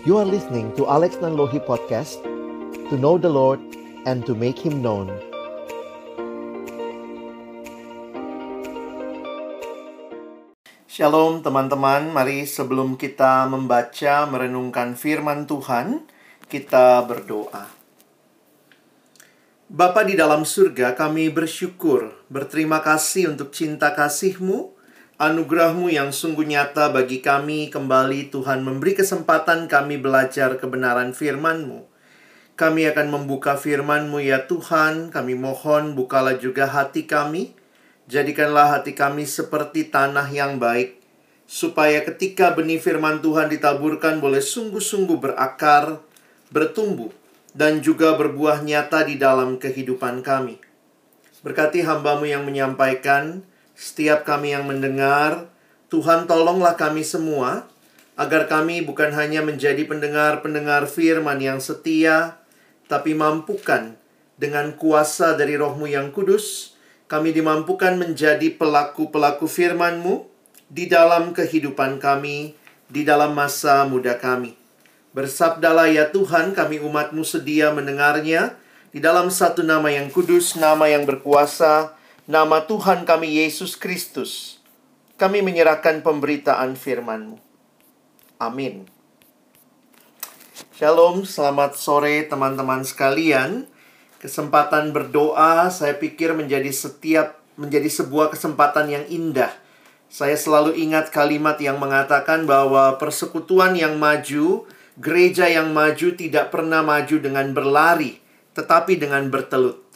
You are listening to Alex Nanlohi Podcast To know the Lord and to make Him known Shalom teman-teman, mari sebelum kita membaca merenungkan firman Tuhan, kita berdoa. Bapa di dalam surga, kami bersyukur, berterima kasih untuk cinta kasih-Mu, anugerah-Mu yang sungguh nyata bagi kami kembali Tuhan memberi kesempatan kami belajar kebenaran firman-Mu. Kami akan membuka firman-Mu ya Tuhan, kami mohon bukalah juga hati kami, jadikanlah hati kami seperti tanah yang baik, supaya ketika benih firman Tuhan ditaburkan boleh sungguh-sungguh berakar, bertumbuh, dan juga berbuah nyata di dalam kehidupan kami. Berkati hambamu yang menyampaikan, setiap kami yang mendengar, Tuhan tolonglah kami semua, agar kami bukan hanya menjadi pendengar-pendengar firman yang setia, tapi mampukan dengan kuasa dari rohmu yang kudus, kami dimampukan menjadi pelaku-pelaku firman-Mu di dalam kehidupan kami, di dalam masa muda kami. Bersabdalah ya Tuhan, kami umatmu sedia mendengarnya di dalam satu nama yang kudus, nama yang berkuasa, nama Tuhan kami Yesus Kristus. Kami menyerahkan pemberitaan firman-Mu. Amin. Shalom, selamat sore teman-teman sekalian. Kesempatan berdoa saya pikir menjadi setiap menjadi sebuah kesempatan yang indah. Saya selalu ingat kalimat yang mengatakan bahwa persekutuan yang maju Gereja yang maju tidak pernah maju dengan berlari, tetapi dengan bertelut.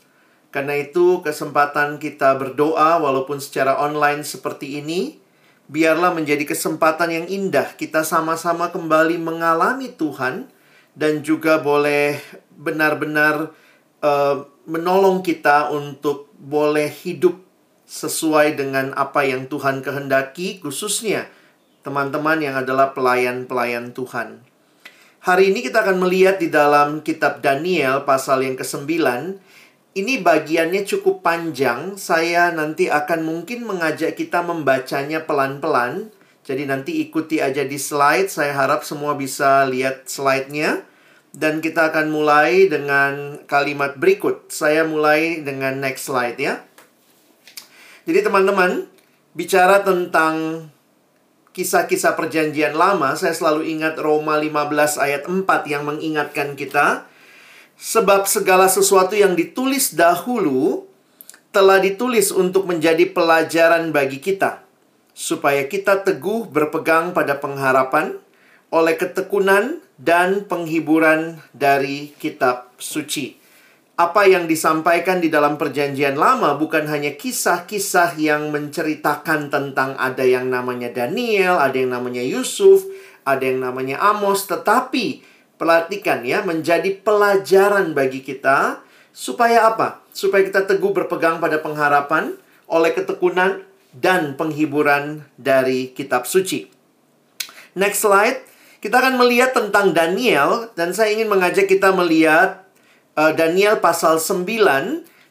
Karena itu, kesempatan kita berdoa, walaupun secara online seperti ini, biarlah menjadi kesempatan yang indah. Kita sama-sama kembali mengalami Tuhan, dan juga boleh benar-benar uh, menolong kita untuk boleh hidup sesuai dengan apa yang Tuhan kehendaki, khususnya teman-teman yang adalah pelayan-pelayan Tuhan. Hari ini kita akan melihat di dalam kitab Daniel pasal yang ke-9. Ini bagiannya cukup panjang. Saya nanti akan mungkin mengajak kita membacanya pelan-pelan. Jadi nanti ikuti aja di slide. Saya harap semua bisa lihat slide-nya. Dan kita akan mulai dengan kalimat berikut. Saya mulai dengan next slide ya. Jadi teman-teman, bicara tentang kisah-kisah perjanjian lama, saya selalu ingat Roma 15 ayat 4 yang mengingatkan kita, sebab segala sesuatu yang ditulis dahulu telah ditulis untuk menjadi pelajaran bagi kita, supaya kita teguh berpegang pada pengharapan oleh ketekunan dan penghiburan dari kitab suci. Apa yang disampaikan di dalam Perjanjian Lama bukan hanya kisah-kisah yang menceritakan tentang ada yang namanya Daniel, ada yang namanya Yusuf, ada yang namanya Amos, tetapi perhatikan ya, menjadi pelajaran bagi kita supaya apa? Supaya kita teguh berpegang pada pengharapan oleh ketekunan dan penghiburan dari kitab suci. Next slide, kita akan melihat tentang Daniel dan saya ingin mengajak kita melihat uh, Daniel pasal 9,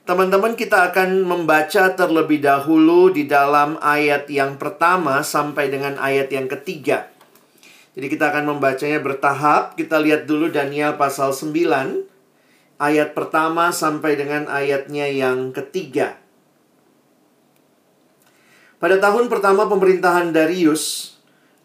teman-teman kita akan membaca terlebih dahulu di dalam ayat yang pertama sampai dengan ayat yang ketiga. Jadi kita akan membacanya bertahap. Kita lihat dulu Daniel pasal 9 ayat pertama sampai dengan ayatnya yang ketiga. Pada tahun pertama pemerintahan Darius,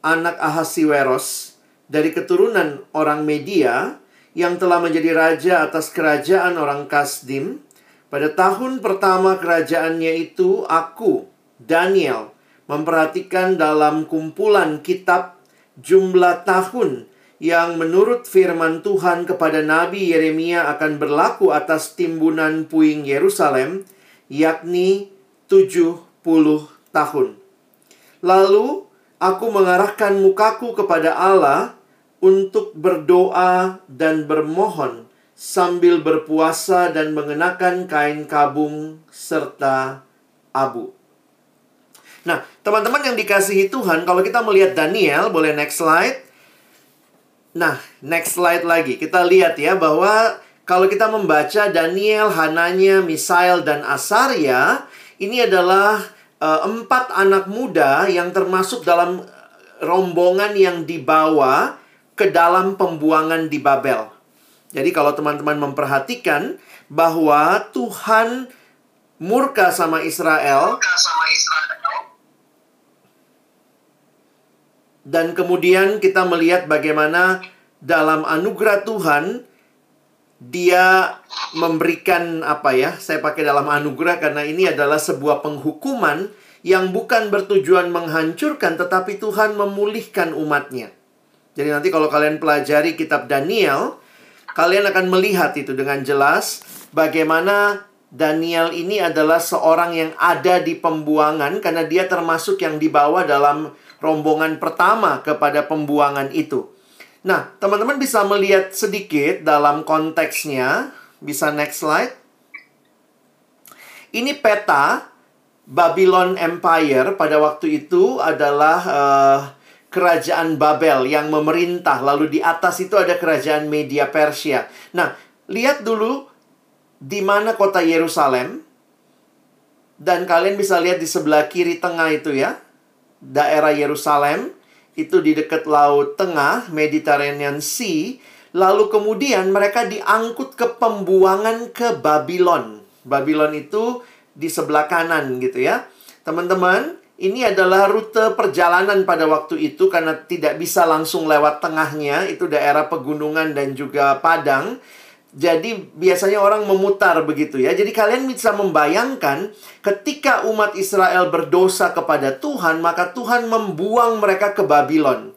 anak Ahasiweros, dari keturunan orang Media, yang telah menjadi raja atas kerajaan orang Kasdim. Pada tahun pertama kerajaannya itu, aku, Daniel, memperhatikan dalam kumpulan kitab jumlah tahun yang menurut firman Tuhan kepada Nabi Yeremia akan berlaku atas timbunan puing Yerusalem, yakni 70 tahun. Lalu aku mengarahkan mukaku kepada Allah untuk berdoa dan bermohon sambil berpuasa dan mengenakan kain kabung serta abu. Nah, teman-teman yang dikasihi Tuhan, kalau kita melihat Daniel, boleh next slide. Nah, next slide lagi. Kita lihat ya bahwa kalau kita membaca Daniel, Hananya, Misael, dan Asaria, ini adalah uh, empat anak muda yang termasuk dalam rombongan yang dibawa ke dalam pembuangan di Babel. Jadi kalau teman-teman memperhatikan bahwa Tuhan murka sama Israel, dan kemudian kita melihat bagaimana dalam anugerah Tuhan dia memberikan apa ya? Saya pakai dalam anugerah karena ini adalah sebuah penghukuman yang bukan bertujuan menghancurkan tetapi Tuhan memulihkan umatnya. Jadi nanti kalau kalian pelajari kitab Daniel, kalian akan melihat itu dengan jelas bagaimana Daniel ini adalah seorang yang ada di pembuangan karena dia termasuk yang dibawa dalam rombongan pertama kepada pembuangan itu. Nah, teman-teman bisa melihat sedikit dalam konteksnya. Bisa next slide. Ini peta Babylon Empire pada waktu itu adalah uh, kerajaan Babel yang memerintah. Lalu di atas itu ada kerajaan Media Persia. Nah, lihat dulu di mana kota Yerusalem. Dan kalian bisa lihat di sebelah kiri tengah itu ya daerah Yerusalem itu di dekat Laut Tengah, Mediterranean Sea, lalu kemudian mereka diangkut ke pembuangan ke Babylon. Babylon itu di sebelah kanan gitu ya. Teman-teman, ini adalah rute perjalanan pada waktu itu karena tidak bisa langsung lewat tengahnya, itu daerah pegunungan dan juga padang. Jadi biasanya orang memutar begitu ya. Jadi kalian bisa membayangkan ketika umat Israel berdosa kepada Tuhan, maka Tuhan membuang mereka ke Babylon.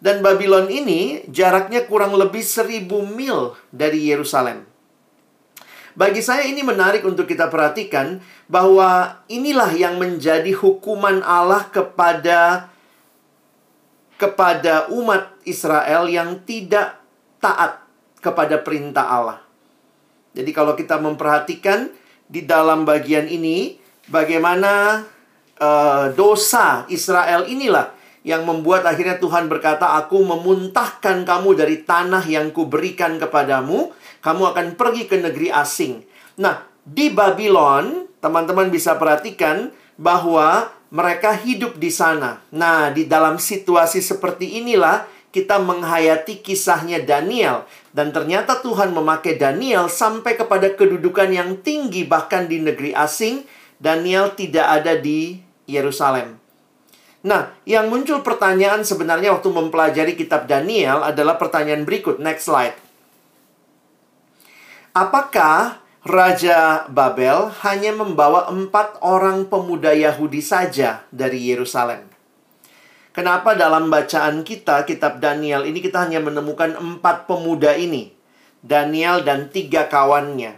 Dan Babylon ini jaraknya kurang lebih seribu mil dari Yerusalem. Bagi saya ini menarik untuk kita perhatikan bahwa inilah yang menjadi hukuman Allah kepada kepada umat Israel yang tidak taat kepada perintah Allah. Jadi kalau kita memperhatikan di dalam bagian ini bagaimana uh, dosa Israel inilah yang membuat akhirnya Tuhan berkata, "Aku memuntahkan kamu dari tanah yang kuberikan kepadamu, kamu akan pergi ke negeri asing." Nah, di Babylon, teman-teman bisa perhatikan bahwa mereka hidup di sana. Nah, di dalam situasi seperti inilah kita menghayati kisahnya Daniel dan ternyata Tuhan memakai Daniel sampai kepada kedudukan yang tinggi bahkan di negeri asing Daniel tidak ada di Yerusalem. Nah, yang muncul pertanyaan sebenarnya waktu mempelajari kitab Daniel adalah pertanyaan berikut. Next slide. Apakah Raja Babel hanya membawa empat orang pemuda Yahudi saja dari Yerusalem? Kenapa dalam bacaan kita, kitab Daniel ini kita hanya menemukan empat pemuda ini. Daniel dan tiga kawannya.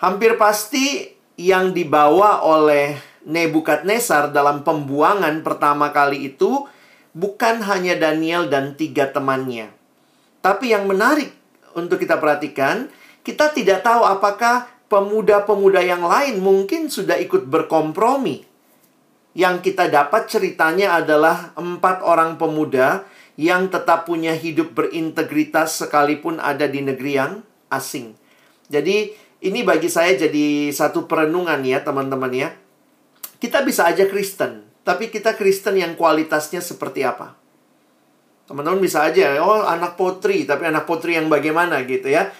Hampir pasti yang dibawa oleh Nebukadnezar dalam pembuangan pertama kali itu bukan hanya Daniel dan tiga temannya. Tapi yang menarik untuk kita perhatikan, kita tidak tahu apakah pemuda-pemuda yang lain mungkin sudah ikut berkompromi yang kita dapat ceritanya adalah empat orang pemuda yang tetap punya hidup berintegritas sekalipun ada di negeri yang asing. Jadi ini bagi saya jadi satu perenungan ya teman-teman ya. Kita bisa aja Kristen, tapi kita Kristen yang kualitasnya seperti apa? Teman-teman bisa aja, oh anak potri, tapi anak potri yang bagaimana gitu ya.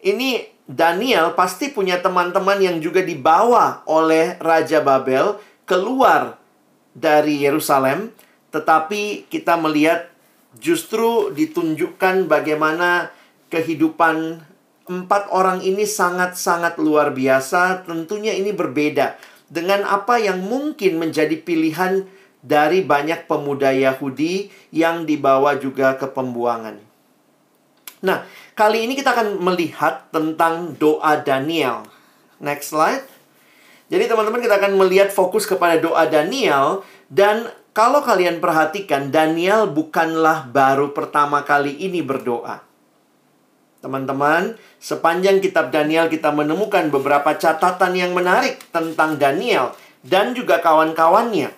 Ini Daniel pasti punya teman-teman yang juga dibawa oleh Raja Babel keluar dari Yerusalem, tetapi kita melihat justru ditunjukkan bagaimana kehidupan empat orang ini sangat-sangat luar biasa. Tentunya ini berbeda dengan apa yang mungkin menjadi pilihan dari banyak pemuda Yahudi yang dibawa juga ke pembuangan. Nah, kali ini kita akan melihat tentang doa Daniel. Next slide. Jadi teman-teman kita akan melihat fokus kepada doa Daniel dan kalau kalian perhatikan Daniel bukanlah baru pertama kali ini berdoa. Teman-teman, sepanjang kitab Daniel kita menemukan beberapa catatan yang menarik tentang Daniel dan juga kawan-kawannya.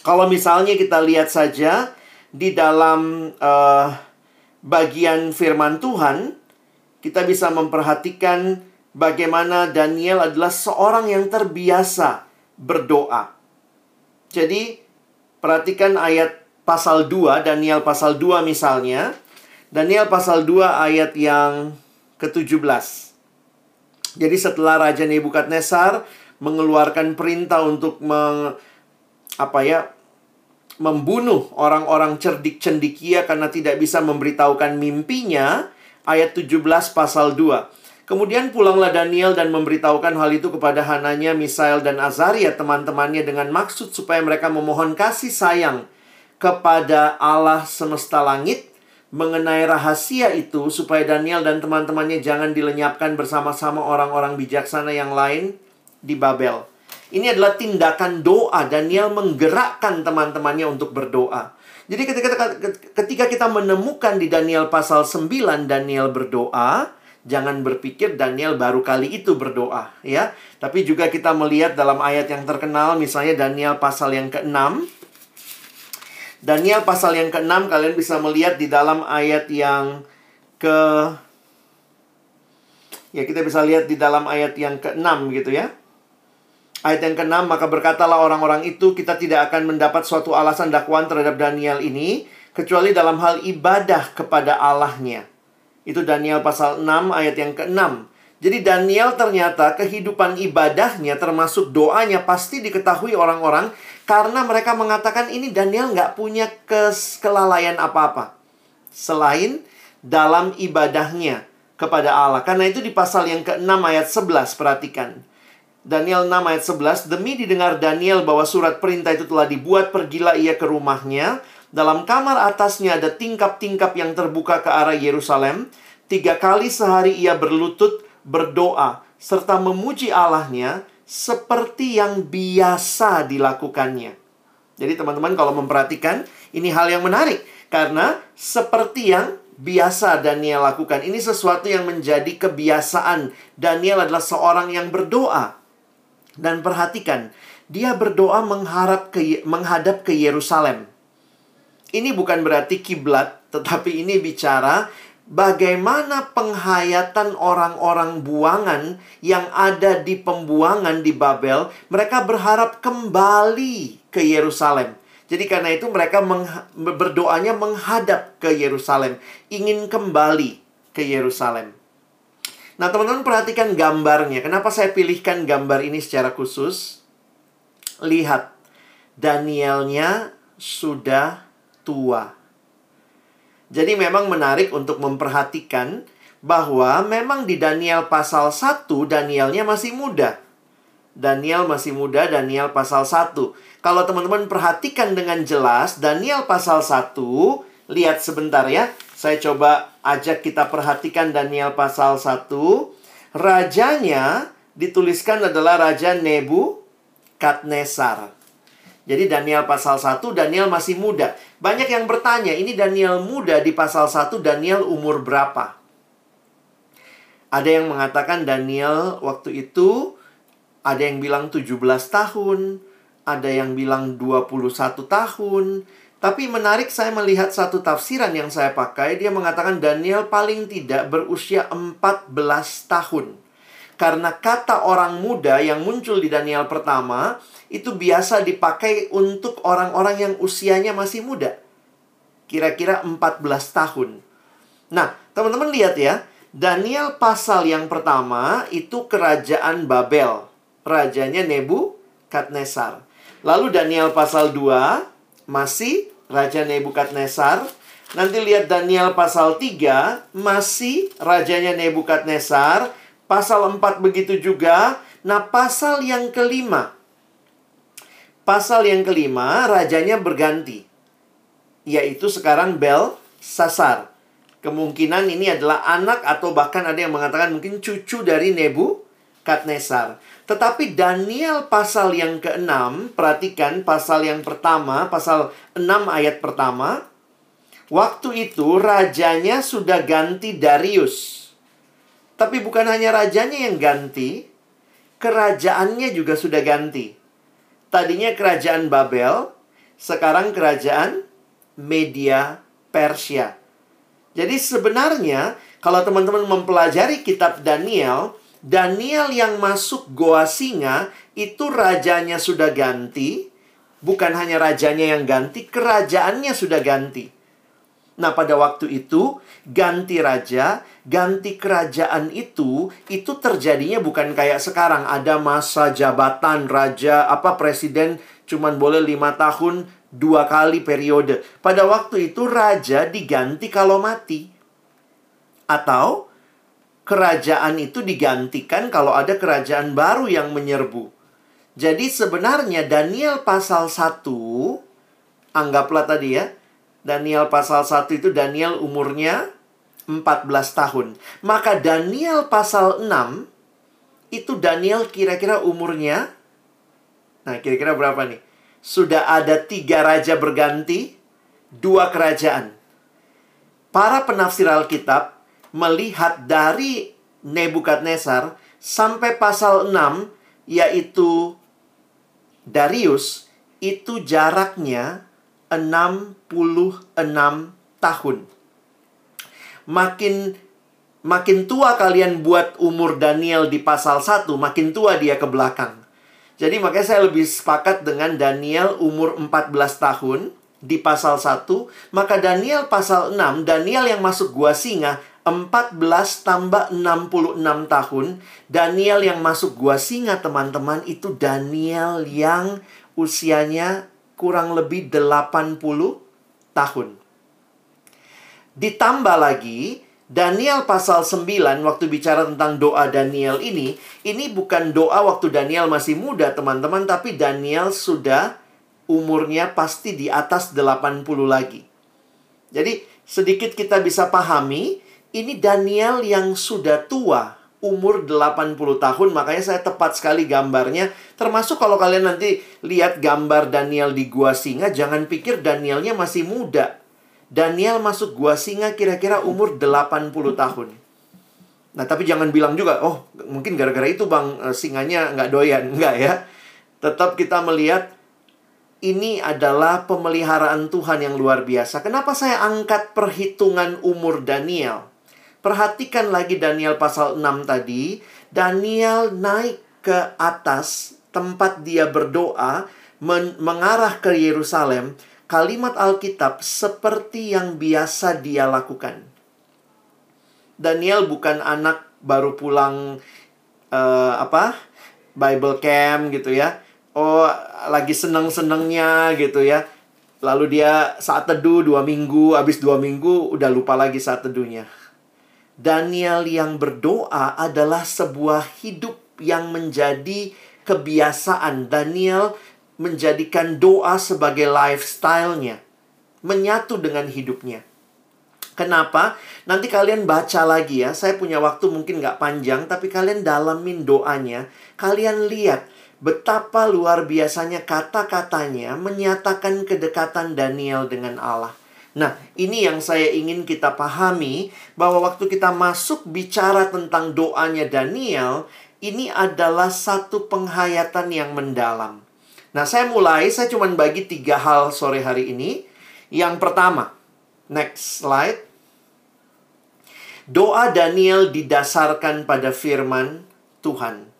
Kalau misalnya kita lihat saja di dalam uh, bagian firman Tuhan, kita bisa memperhatikan bagaimana Daniel adalah seorang yang terbiasa berdoa. Jadi, perhatikan ayat pasal 2, Daniel pasal 2 misalnya. Daniel pasal 2 ayat yang ke-17. Jadi setelah Raja Nebukadnezar mengeluarkan perintah untuk meng, apa ya membunuh orang-orang cerdik cendikia karena tidak bisa memberitahukan mimpinya ayat 17 pasal 2. Kemudian pulanglah Daniel dan memberitahukan hal itu kepada Hananya, Misael, dan Azaria teman-temannya dengan maksud supaya mereka memohon kasih sayang kepada Allah semesta langit mengenai rahasia itu supaya Daniel dan teman-temannya jangan dilenyapkan bersama-sama orang-orang bijaksana yang lain di Babel. Ini adalah tindakan doa Daniel menggerakkan teman-temannya untuk berdoa. Jadi ketika kita menemukan di Daniel pasal 9 Daniel berdoa, jangan berpikir Daniel baru kali itu berdoa ya. Tapi juga kita melihat dalam ayat yang terkenal misalnya Daniel pasal yang ke-6. Daniel pasal yang ke-6 kalian bisa melihat di dalam ayat yang ke Ya kita bisa lihat di dalam ayat yang ke-6 gitu ya. Ayat yang ke-6, maka berkatalah orang-orang itu, kita tidak akan mendapat suatu alasan dakwaan terhadap Daniel ini, kecuali dalam hal ibadah kepada Allahnya. Itu Daniel pasal 6 ayat yang ke-6. Jadi Daniel ternyata kehidupan ibadahnya termasuk doanya pasti diketahui orang-orang karena mereka mengatakan ini Daniel nggak punya kes kelalaian apa-apa. Selain dalam ibadahnya kepada Allah. Karena itu di pasal yang ke-6 ayat 11 perhatikan. Daniel 6 ayat 11 Demi didengar Daniel bahwa surat perintah itu telah dibuat Pergilah ia ke rumahnya dalam kamar atasnya ada tingkap-tingkap yang terbuka ke arah Yerusalem. Tiga kali sehari ia berlutut, berdoa, serta memuji Allahnya seperti yang biasa dilakukannya. Jadi teman-teman kalau memperhatikan, ini hal yang menarik. Karena seperti yang biasa Daniel lakukan. Ini sesuatu yang menjadi kebiasaan. Daniel adalah seorang yang berdoa. Dan perhatikan, dia berdoa menghadap ke Yerusalem. Ini bukan berarti kiblat, tetapi ini bicara bagaimana penghayatan orang-orang buangan yang ada di pembuangan di Babel, mereka berharap kembali ke Yerusalem. Jadi karena itu mereka meng- berdoanya menghadap ke Yerusalem, ingin kembali ke Yerusalem. Nah, teman-teman perhatikan gambarnya. Kenapa saya pilihkan gambar ini secara khusus? Lihat, Danielnya sudah tua. Jadi memang menarik untuk memperhatikan bahwa memang di Daniel pasal 1 Danielnya masih muda. Daniel masih muda, Daniel pasal 1. Kalau teman-teman perhatikan dengan jelas, Daniel pasal 1, lihat sebentar ya. Saya coba ajak kita perhatikan Daniel pasal 1. Rajanya dituliskan adalah Raja Nebu Katnesar. Jadi Daniel pasal 1, Daniel masih muda. Banyak yang bertanya, ini Daniel muda di pasal 1, Daniel umur berapa? Ada yang mengatakan Daniel waktu itu, ada yang bilang 17 tahun, ada yang bilang 21 tahun. Tapi menarik saya melihat satu tafsiran yang saya pakai, dia mengatakan Daniel paling tidak berusia 14 tahun. Karena kata orang muda yang muncul di Daniel pertama, itu biasa dipakai untuk orang-orang yang usianya masih muda. Kira-kira 14 tahun. Nah, teman-teman lihat ya. Daniel pasal yang pertama itu kerajaan Babel. Rajanya Nebukadnezar. Lalu Daniel pasal 2 masih Raja Nebukadnezar. Nanti lihat Daniel pasal 3 masih rajanya Nebukadnezar. Pasal 4 begitu juga. Nah, pasal yang kelima Pasal yang kelima, rajanya berganti. Yaitu sekarang Bel Sasar. Kemungkinan ini adalah anak atau bahkan ada yang mengatakan mungkin cucu dari Nebu Katnesar. Tetapi Daniel pasal yang ke-6, perhatikan pasal yang pertama, pasal 6 ayat pertama. Waktu itu rajanya sudah ganti Darius. Tapi bukan hanya rajanya yang ganti, kerajaannya juga sudah ganti. Tadinya kerajaan Babel, sekarang kerajaan Media Persia. Jadi sebenarnya kalau teman-teman mempelajari kitab Daniel, Daniel yang masuk goa singa itu rajanya sudah ganti, bukan hanya rajanya yang ganti, kerajaannya sudah ganti. Nah, pada waktu itu ganti raja, ganti kerajaan itu itu terjadinya bukan kayak sekarang ada masa jabatan raja apa presiden cuman boleh lima tahun dua kali periode. Pada waktu itu raja diganti kalau mati. Atau kerajaan itu digantikan kalau ada kerajaan baru yang menyerbu. Jadi sebenarnya Daniel pasal 1 anggaplah tadi ya Daniel pasal 1 itu Daniel umurnya 14 tahun. Maka Daniel pasal 6 itu Daniel kira-kira umurnya Nah, kira-kira berapa nih? Sudah ada tiga raja berganti, dua kerajaan. Para penafsir Alkitab melihat dari Nebukadnezar sampai pasal 6 yaitu Darius itu jaraknya 66 tahun. Makin makin tua kalian buat umur Daniel di pasal 1, makin tua dia ke belakang. Jadi makanya saya lebih sepakat dengan Daniel umur 14 tahun di pasal 1, maka Daniel pasal 6, Daniel yang masuk gua singa 14 tambah 66 tahun, Daniel yang masuk gua singa teman-teman itu Daniel yang usianya kurang lebih 80 tahun. Ditambah lagi, Daniel pasal 9 waktu bicara tentang doa Daniel ini, ini bukan doa waktu Daniel masih muda teman-teman, tapi Daniel sudah umurnya pasti di atas 80 lagi. Jadi sedikit kita bisa pahami, ini Daniel yang sudah tua, umur 80 tahun, makanya saya tepat sekali gambarnya. Termasuk kalau kalian nanti lihat gambar Daniel di Gua Singa, jangan pikir Danielnya masih muda. Daniel masuk Gua Singa kira-kira umur 80 tahun. Nah, tapi jangan bilang juga, oh mungkin gara-gara itu bang eh, singanya nggak doyan. Nggak ya. Tetap kita melihat ini adalah pemeliharaan Tuhan yang luar biasa. Kenapa saya angkat perhitungan umur Daniel? Perhatikan lagi Daniel pasal 6 tadi. Daniel naik ke atas tempat dia berdoa men mengarah ke Yerusalem. Kalimat Alkitab seperti yang biasa dia lakukan. Daniel bukan anak baru pulang uh, apa? Bible camp gitu ya. Oh, lagi seneng-senengnya gitu ya. Lalu dia saat teduh dua minggu, habis dua minggu udah lupa lagi saat teduhnya Daniel yang berdoa adalah sebuah hidup yang menjadi kebiasaan. Daniel menjadikan doa sebagai lifestyle-nya, menyatu dengan hidupnya. Kenapa? Nanti kalian baca lagi ya. Saya punya waktu mungkin nggak panjang, tapi kalian dalamin doanya. Kalian lihat betapa luar biasanya kata-katanya menyatakan kedekatan Daniel dengan Allah. Nah, ini yang saya ingin kita pahami bahwa waktu kita masuk bicara tentang doanya Daniel, ini adalah satu penghayatan yang mendalam. Nah, saya mulai, saya cuma bagi tiga hal sore hari ini. Yang pertama, next slide. Doa Daniel didasarkan pada firman Tuhan.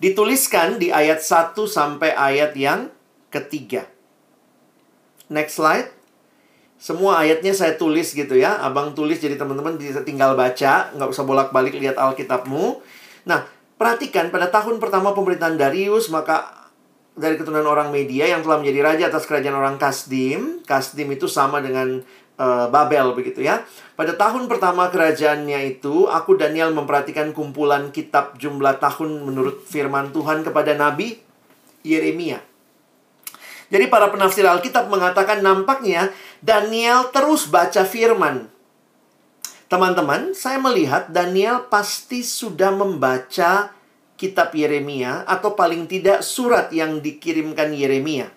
Dituliskan di ayat 1 sampai ayat yang ketiga. Next slide. Semua ayatnya saya tulis gitu ya. Abang tulis jadi teman-teman bisa tinggal baca. Nggak usah bolak-balik lihat Alkitabmu. Nah, perhatikan pada tahun pertama pemerintahan Darius, maka dari keturunan orang media yang telah menjadi raja atas kerajaan orang Kasdim. Kasdim itu sama dengan uh, Babel begitu ya. Pada tahun pertama kerajaannya itu, aku Daniel memperhatikan kumpulan kitab jumlah tahun menurut firman Tuhan kepada Nabi Yeremia. Jadi para penafsir Alkitab mengatakan nampaknya Daniel terus baca firman. Teman-teman, saya melihat Daniel pasti sudah membaca kitab Yeremia atau paling tidak surat yang dikirimkan Yeremia.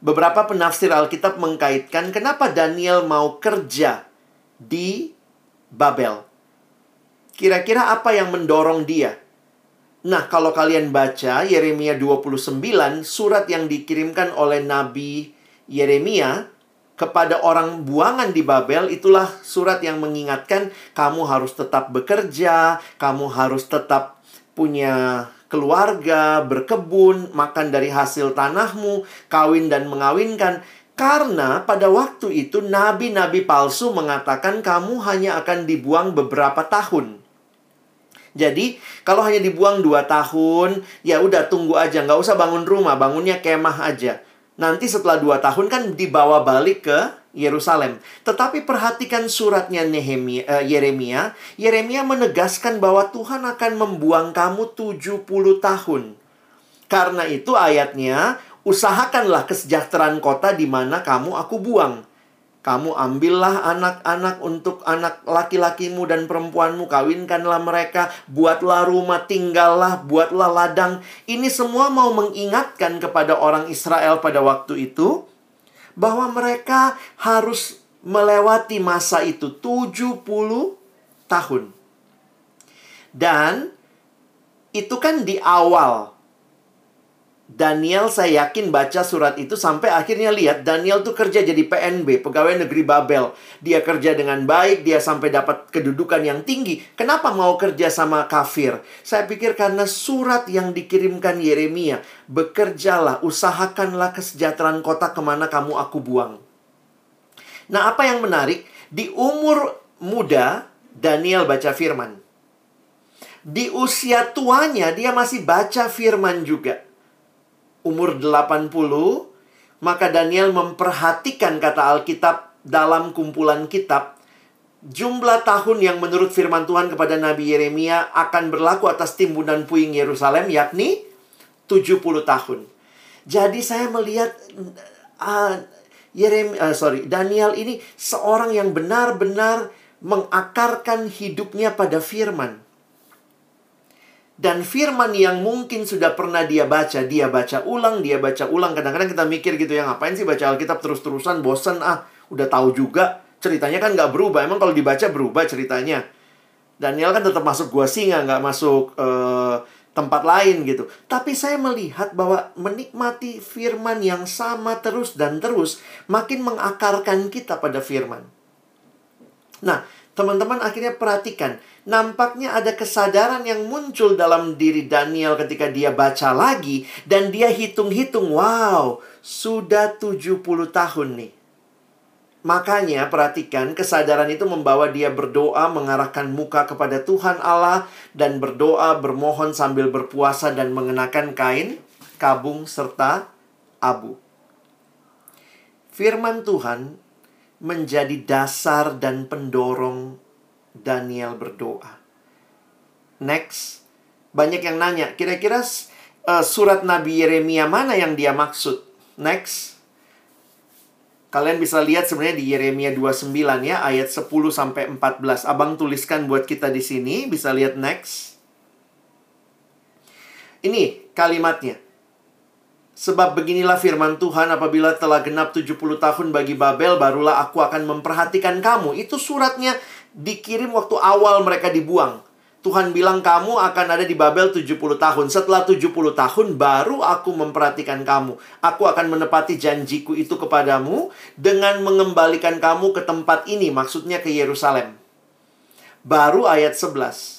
Beberapa penafsir Alkitab mengkaitkan kenapa Daniel mau kerja di Babel. Kira-kira apa yang mendorong dia? Nah, kalau kalian baca Yeremia 29, surat yang dikirimkan oleh Nabi Yeremia kepada orang buangan di Babel, itulah surat yang mengingatkan kamu harus tetap bekerja, kamu harus tetap punya keluarga, berkebun, makan dari hasil tanahmu, kawin dan mengawinkan. Karena pada waktu itu nabi-nabi palsu mengatakan kamu hanya akan dibuang beberapa tahun. Jadi kalau hanya dibuang dua tahun, ya udah tunggu aja, nggak usah bangun rumah, bangunnya kemah aja. Nanti setelah dua tahun kan dibawa balik ke Yerusalem. Tetapi perhatikan suratnya Nehemia, uh, Yeremia. Yeremia menegaskan bahwa Tuhan akan membuang kamu 70 tahun. Karena itu ayatnya, usahakanlah kesejahteraan kota di mana kamu aku buang. Kamu ambillah anak-anak untuk anak laki-lakimu dan perempuanmu, kawinkanlah mereka, buatlah rumah, tinggallah, buatlah ladang. Ini semua mau mengingatkan kepada orang Israel pada waktu itu bahwa mereka harus melewati masa itu 70 tahun. Dan itu kan di awal Daniel saya yakin baca surat itu sampai akhirnya lihat Daniel tuh kerja jadi PNB, pegawai negeri Babel. Dia kerja dengan baik, dia sampai dapat kedudukan yang tinggi. Kenapa mau kerja sama kafir? Saya pikir karena surat yang dikirimkan Yeremia, bekerjalah, usahakanlah kesejahteraan kota ke mana kamu aku buang. Nah, apa yang menarik? Di umur muda, Daniel baca firman. Di usia tuanya, dia masih baca firman juga umur 80, maka Daniel memperhatikan kata Alkitab dalam kumpulan kitab jumlah tahun yang menurut firman Tuhan kepada Nabi Yeremia akan berlaku atas timbunan puing Yerusalem yakni 70 tahun. Jadi saya melihat uh, Yeremia uh, sorry Daniel ini seorang yang benar-benar mengakarkan hidupnya pada firman dan firman yang mungkin sudah pernah dia baca, dia baca ulang, dia baca ulang. Kadang-kadang kita mikir gitu ya, ngapain sih baca Alkitab terus-terusan, bosen ah, udah tahu juga. Ceritanya kan nggak berubah, emang kalau dibaca berubah ceritanya. Daniel kan tetap masuk gua singa, nggak masuk uh, tempat lain gitu. Tapi saya melihat bahwa menikmati firman yang sama terus dan terus, makin mengakarkan kita pada firman. Nah, teman-teman akhirnya perhatikan, nampaknya ada kesadaran yang muncul dalam diri Daniel ketika dia baca lagi dan dia hitung-hitung, wow, sudah 70 tahun nih. Makanya perhatikan kesadaran itu membawa dia berdoa mengarahkan muka kepada Tuhan Allah dan berdoa bermohon sambil berpuasa dan mengenakan kain kabung serta abu. Firman Tuhan menjadi dasar dan pendorong Daniel berdoa. Next, banyak yang nanya, kira-kira uh, surat Nabi Yeremia mana yang dia maksud? Next. Kalian bisa lihat sebenarnya di Yeremia 29 ya, ayat 10 sampai 14. Abang tuliskan buat kita di sini, bisa lihat next. Ini kalimatnya. Sebab beginilah firman Tuhan apabila telah genap 70 tahun bagi Babel barulah aku akan memperhatikan kamu. Itu suratnya dikirim waktu awal mereka dibuang. Tuhan bilang kamu akan ada di Babel 70 tahun. Setelah 70 tahun baru aku memperhatikan kamu. Aku akan menepati janjiku itu kepadamu dengan mengembalikan kamu ke tempat ini, maksudnya ke Yerusalem. Baru ayat 11.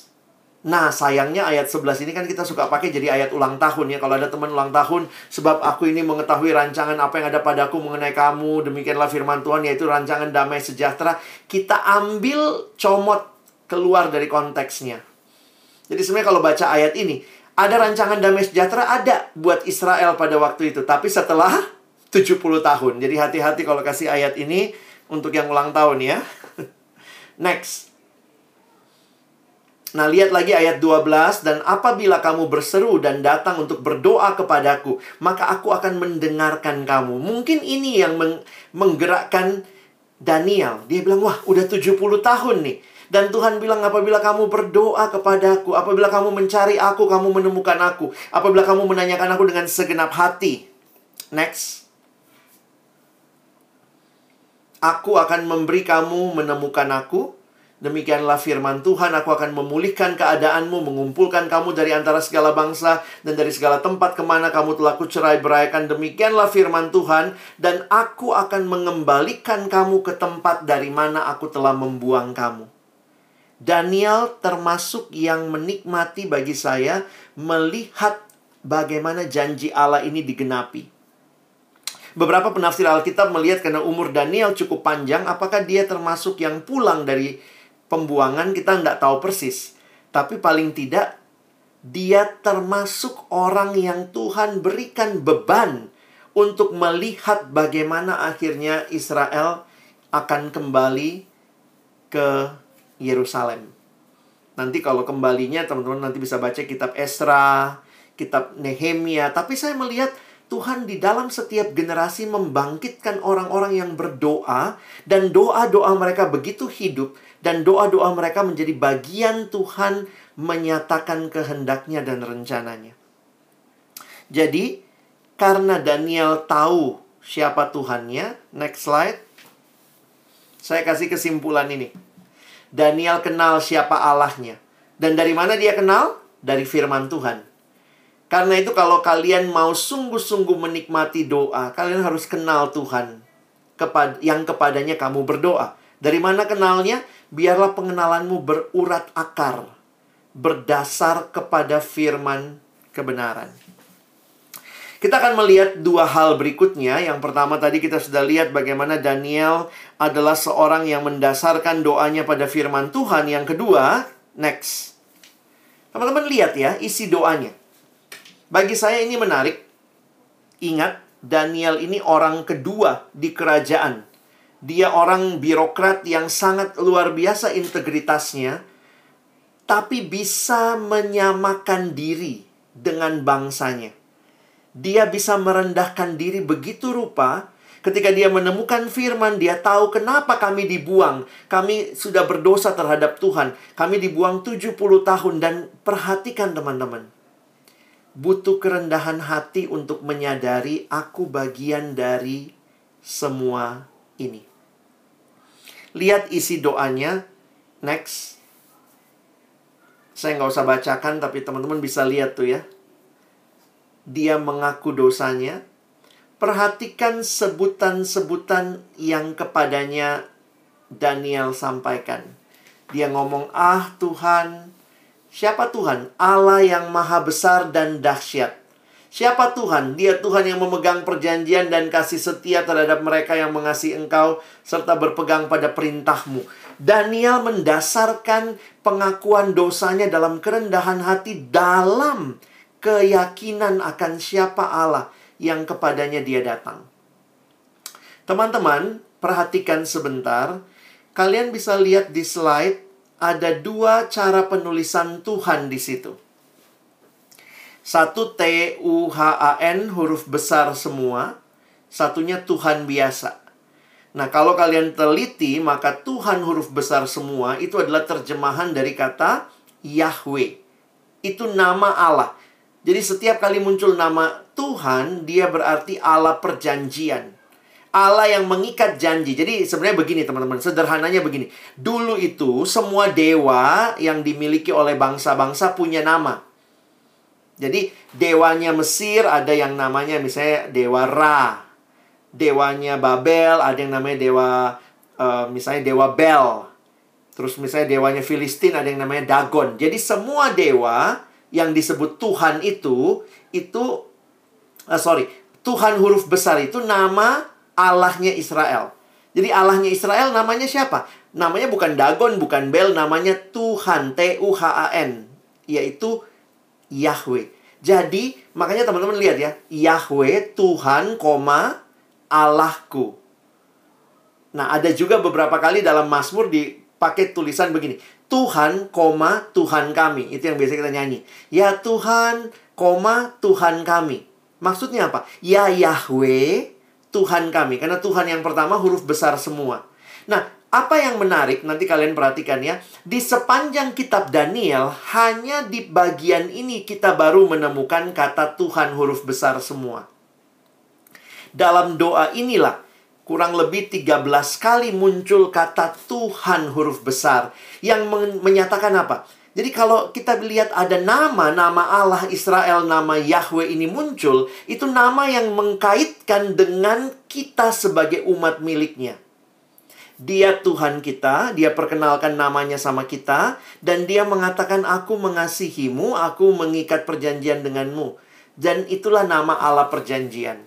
Nah, sayangnya ayat 11 ini kan kita suka pakai jadi ayat ulang tahun ya. Kalau ada teman ulang tahun, sebab aku ini mengetahui rancangan apa yang ada padaku mengenai kamu, demikianlah firman Tuhan yaitu rancangan damai sejahtera. Kita ambil comot keluar dari konteksnya. Jadi sebenarnya kalau baca ayat ini, ada rancangan damai sejahtera ada buat Israel pada waktu itu, tapi setelah 70 tahun. Jadi hati-hati kalau kasih ayat ini untuk yang ulang tahun ya. Next. Nah, lihat lagi ayat 12 dan apabila kamu berseru dan datang untuk berdoa kepadaku, maka aku akan mendengarkan kamu. Mungkin ini yang meng menggerakkan Daniel. Dia bilang, "Wah, udah 70 tahun nih." Dan Tuhan bilang, apabila kamu berdoa kepadaku, apabila kamu mencari aku, kamu menemukan aku. Apabila kamu menanyakan aku dengan segenap hati. Next. Aku akan memberi kamu menemukan aku Demikianlah firman Tuhan, aku akan memulihkan keadaanmu, mengumpulkan kamu dari antara segala bangsa dan dari segala tempat ke mana kamu telah kucerai beraikan. Demikianlah firman Tuhan, dan aku akan mengembalikan kamu ke tempat dari mana aku telah membuang kamu. Daniel termasuk yang menikmati bagi saya melihat bagaimana janji Allah ini digenapi. beberapa penafsir Alkitab melihat karena umur Daniel cukup panjang, apakah dia termasuk yang pulang dari pembuangan kita nggak tahu persis. Tapi paling tidak dia termasuk orang yang Tuhan berikan beban untuk melihat bagaimana akhirnya Israel akan kembali ke Yerusalem. Nanti kalau kembalinya teman-teman nanti bisa baca kitab Esra, kitab Nehemia, tapi saya melihat Tuhan di dalam setiap generasi membangkitkan orang-orang yang berdoa dan doa-doa mereka begitu hidup dan doa-doa mereka menjadi bagian Tuhan menyatakan kehendaknya dan rencananya. Jadi, karena Daniel tahu siapa Tuhannya, next slide. Saya kasih kesimpulan ini. Daniel kenal siapa Allahnya. Dan dari mana dia kenal? Dari firman Tuhan. Karena itu kalau kalian mau sungguh-sungguh menikmati doa, kalian harus kenal Tuhan yang kepadanya kamu berdoa. Dari mana kenalnya? Biarlah pengenalanmu berurat akar, berdasar kepada firman kebenaran. Kita akan melihat dua hal berikutnya. Yang pertama tadi kita sudah lihat bagaimana Daniel adalah seorang yang mendasarkan doanya pada firman Tuhan. Yang kedua, next. Teman-teman lihat ya isi doanya. Bagi saya ini menarik. Ingat, Daniel ini orang kedua di kerajaan. Dia orang birokrat yang sangat luar biasa integritasnya, tapi bisa menyamakan diri dengan bangsanya. Dia bisa merendahkan diri begitu rupa ketika dia menemukan firman, dia tahu kenapa kami dibuang. Kami sudah berdosa terhadap Tuhan. Kami dibuang 70 tahun dan perhatikan teman-teman butuh kerendahan hati untuk menyadari aku bagian dari semua ini. Lihat isi doanya. Next. Saya nggak usah bacakan, tapi teman-teman bisa lihat tuh ya. Dia mengaku dosanya. Perhatikan sebutan-sebutan yang kepadanya Daniel sampaikan. Dia ngomong, ah Tuhan, Siapa Tuhan? Allah yang maha besar dan dahsyat. Siapa Tuhan? Dia Tuhan yang memegang perjanjian dan kasih setia terhadap mereka yang mengasihi engkau serta berpegang pada perintahmu. Daniel mendasarkan pengakuan dosanya dalam kerendahan hati dalam keyakinan akan siapa Allah yang kepadanya dia datang. Teman-teman, perhatikan sebentar. Kalian bisa lihat di slide ada dua cara penulisan Tuhan di situ. Satu T U H A N huruf besar semua, satunya Tuhan biasa. Nah, kalau kalian teliti, maka Tuhan huruf besar semua itu adalah terjemahan dari kata Yahweh. Itu nama Allah. Jadi setiap kali muncul nama Tuhan, dia berarti Allah perjanjian. Allah yang mengikat janji. Jadi sebenarnya begini teman-teman, sederhananya begini. Dulu itu semua dewa yang dimiliki oleh bangsa-bangsa punya nama. Jadi dewanya Mesir ada yang namanya misalnya dewa Ra. Dewanya Babel ada yang namanya dewa uh, misalnya dewa Bel. Terus misalnya dewanya Filistin ada yang namanya Dagon. Jadi semua dewa yang disebut Tuhan itu itu uh, sorry Tuhan huruf besar itu nama Allahnya Israel. Jadi Allahnya Israel namanya siapa? Namanya bukan Dagon, bukan Bel, namanya Tuhan, T-U-H-A-N. Yaitu Yahweh. Jadi, makanya teman-teman lihat ya. Yahweh, Tuhan, koma, Allahku. Nah, ada juga beberapa kali dalam Mazmur dipakai tulisan begini. Tuhan, koma, Tuhan kami. Itu yang biasa kita nyanyi. Ya Tuhan, koma, Tuhan kami. Maksudnya apa? Ya Yahweh, Tuhan kami. Karena Tuhan yang pertama huruf besar semua. Nah, apa yang menarik nanti kalian perhatikan ya. Di sepanjang kitab Daniel, hanya di bagian ini kita baru menemukan kata Tuhan huruf besar semua. Dalam doa inilah kurang lebih 13 kali muncul kata Tuhan huruf besar yang menyatakan apa? Jadi kalau kita lihat ada nama, nama Allah Israel, nama Yahweh ini muncul, itu nama yang mengkaitkan dengan kita sebagai umat miliknya. Dia Tuhan kita, dia perkenalkan namanya sama kita, dan dia mengatakan, aku mengasihimu, aku mengikat perjanjian denganmu. Dan itulah nama Allah perjanjian.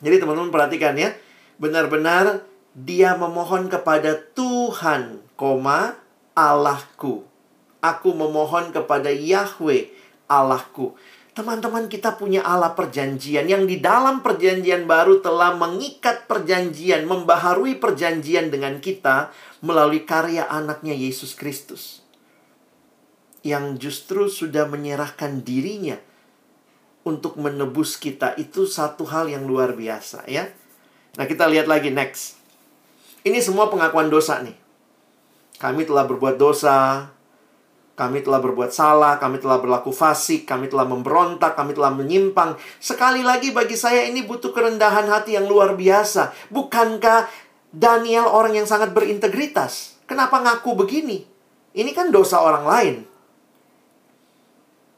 Jadi teman-teman perhatikan ya. Benar-benar dia memohon kepada Tuhan, koma, Allahku. Aku memohon kepada Yahweh, Allahku. Teman-teman kita punya Allah perjanjian yang di dalam perjanjian baru telah mengikat perjanjian, membaharui perjanjian dengan kita melalui karya anaknya Yesus Kristus. Yang justru sudah menyerahkan dirinya untuk menebus kita itu satu hal yang luar biasa ya. Nah, kita lihat lagi next. Ini semua pengakuan dosa nih. Kami telah berbuat dosa, kami telah berbuat salah, kami telah berlaku fasik, kami telah memberontak, kami telah menyimpang. Sekali lagi bagi saya ini butuh kerendahan hati yang luar biasa. Bukankah Daniel orang yang sangat berintegritas? Kenapa ngaku begini? Ini kan dosa orang lain.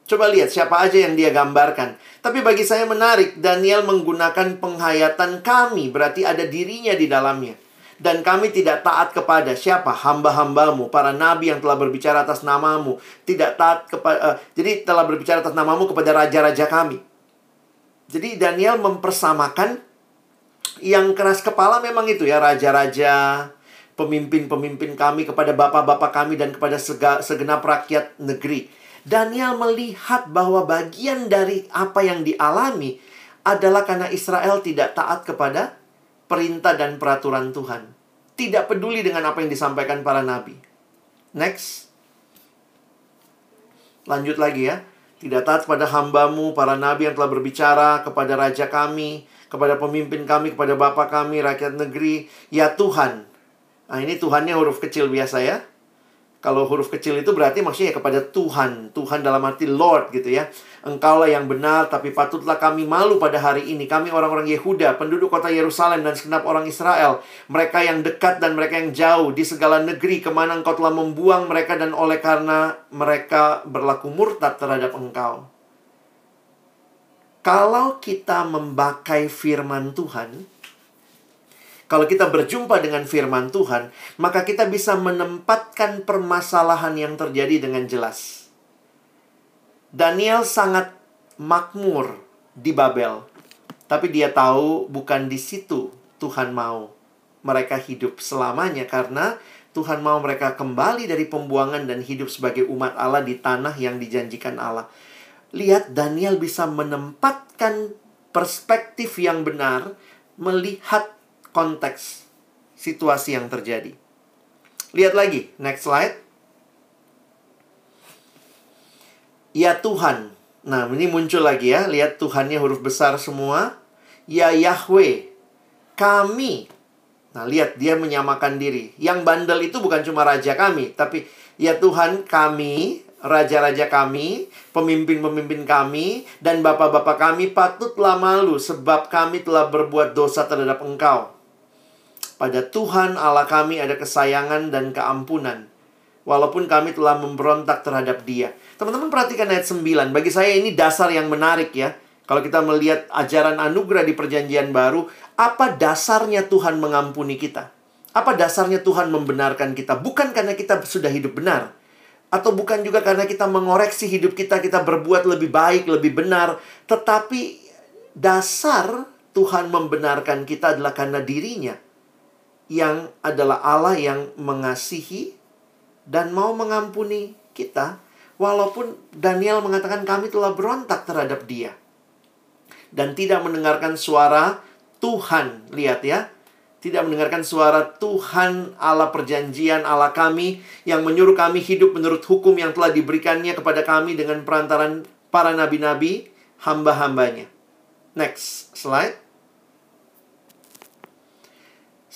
Coba lihat siapa aja yang dia gambarkan. Tapi bagi saya menarik, Daniel menggunakan penghayatan kami, berarti ada dirinya di dalamnya dan kami tidak taat kepada siapa? Hamba-hambamu para nabi yang telah berbicara atas namamu. Tidak taat kepada uh, jadi telah berbicara atas namamu kepada raja-raja kami. Jadi Daniel mempersamakan yang keras kepala memang itu ya raja-raja pemimpin-pemimpin kami kepada bapak-bapak kami dan kepada sega, segenap rakyat negeri. Daniel melihat bahwa bagian dari apa yang dialami adalah karena Israel tidak taat kepada perintah dan peraturan Tuhan. Tidak peduli dengan apa yang disampaikan para nabi. Next. Lanjut lagi ya. Tidak taat pada hambamu, para nabi yang telah berbicara kepada raja kami, kepada pemimpin kami, kepada bapak kami, rakyat negeri. Ya Tuhan. Nah ini Tuhannya huruf kecil biasa ya. Kalau huruf kecil itu berarti maksudnya kepada Tuhan. Tuhan dalam arti Lord gitu ya. Engkaulah yang benar, tapi patutlah kami malu pada hari ini. Kami orang-orang Yehuda, penduduk kota Yerusalem dan segenap orang Israel. Mereka yang dekat dan mereka yang jauh di segala negeri ke mana engkau telah membuang mereka dan oleh karena mereka berlaku murtad terhadap engkau. Kalau kita memakai firman Tuhan, kalau kita berjumpa dengan firman Tuhan, maka kita bisa menempatkan permasalahan yang terjadi dengan jelas. Daniel sangat makmur di Babel, tapi dia tahu bukan di situ Tuhan mau mereka hidup selamanya karena Tuhan mau mereka kembali dari pembuangan dan hidup sebagai umat Allah di tanah yang dijanjikan Allah. Lihat Daniel bisa menempatkan perspektif yang benar melihat konteks situasi yang terjadi. Lihat lagi, next slide. Ya Tuhan. Nah, ini muncul lagi ya. Lihat Tuhannya huruf besar semua. Ya Yahweh. Kami. Nah, lihat dia menyamakan diri. Yang bandel itu bukan cuma raja kami, tapi ya Tuhan kami, raja-raja kami, pemimpin-pemimpin kami, dan bapak-bapak kami patutlah malu sebab kami telah berbuat dosa terhadap engkau. Pada Tuhan Allah kami ada kesayangan dan keampunan. Walaupun kami telah memberontak terhadap dia. Teman-teman perhatikan ayat 9. Bagi saya ini dasar yang menarik ya. Kalau kita melihat ajaran anugerah di perjanjian baru, apa dasarnya Tuhan mengampuni kita? Apa dasarnya Tuhan membenarkan kita? Bukan karena kita sudah hidup benar. Atau bukan juga karena kita mengoreksi hidup kita, kita berbuat lebih baik, lebih benar. Tetapi dasar Tuhan membenarkan kita adalah karena dirinya yang adalah Allah yang mengasihi dan mau mengampuni kita walaupun Daniel mengatakan kami telah berontak terhadap dia. Dan tidak mendengarkan suara Tuhan. Lihat ya. Tidak mendengarkan suara Tuhan Allah perjanjian Allah kami yang menyuruh kami hidup menurut hukum yang telah diberikannya kepada kami dengan perantaran para nabi-nabi hamba-hambanya. Next slide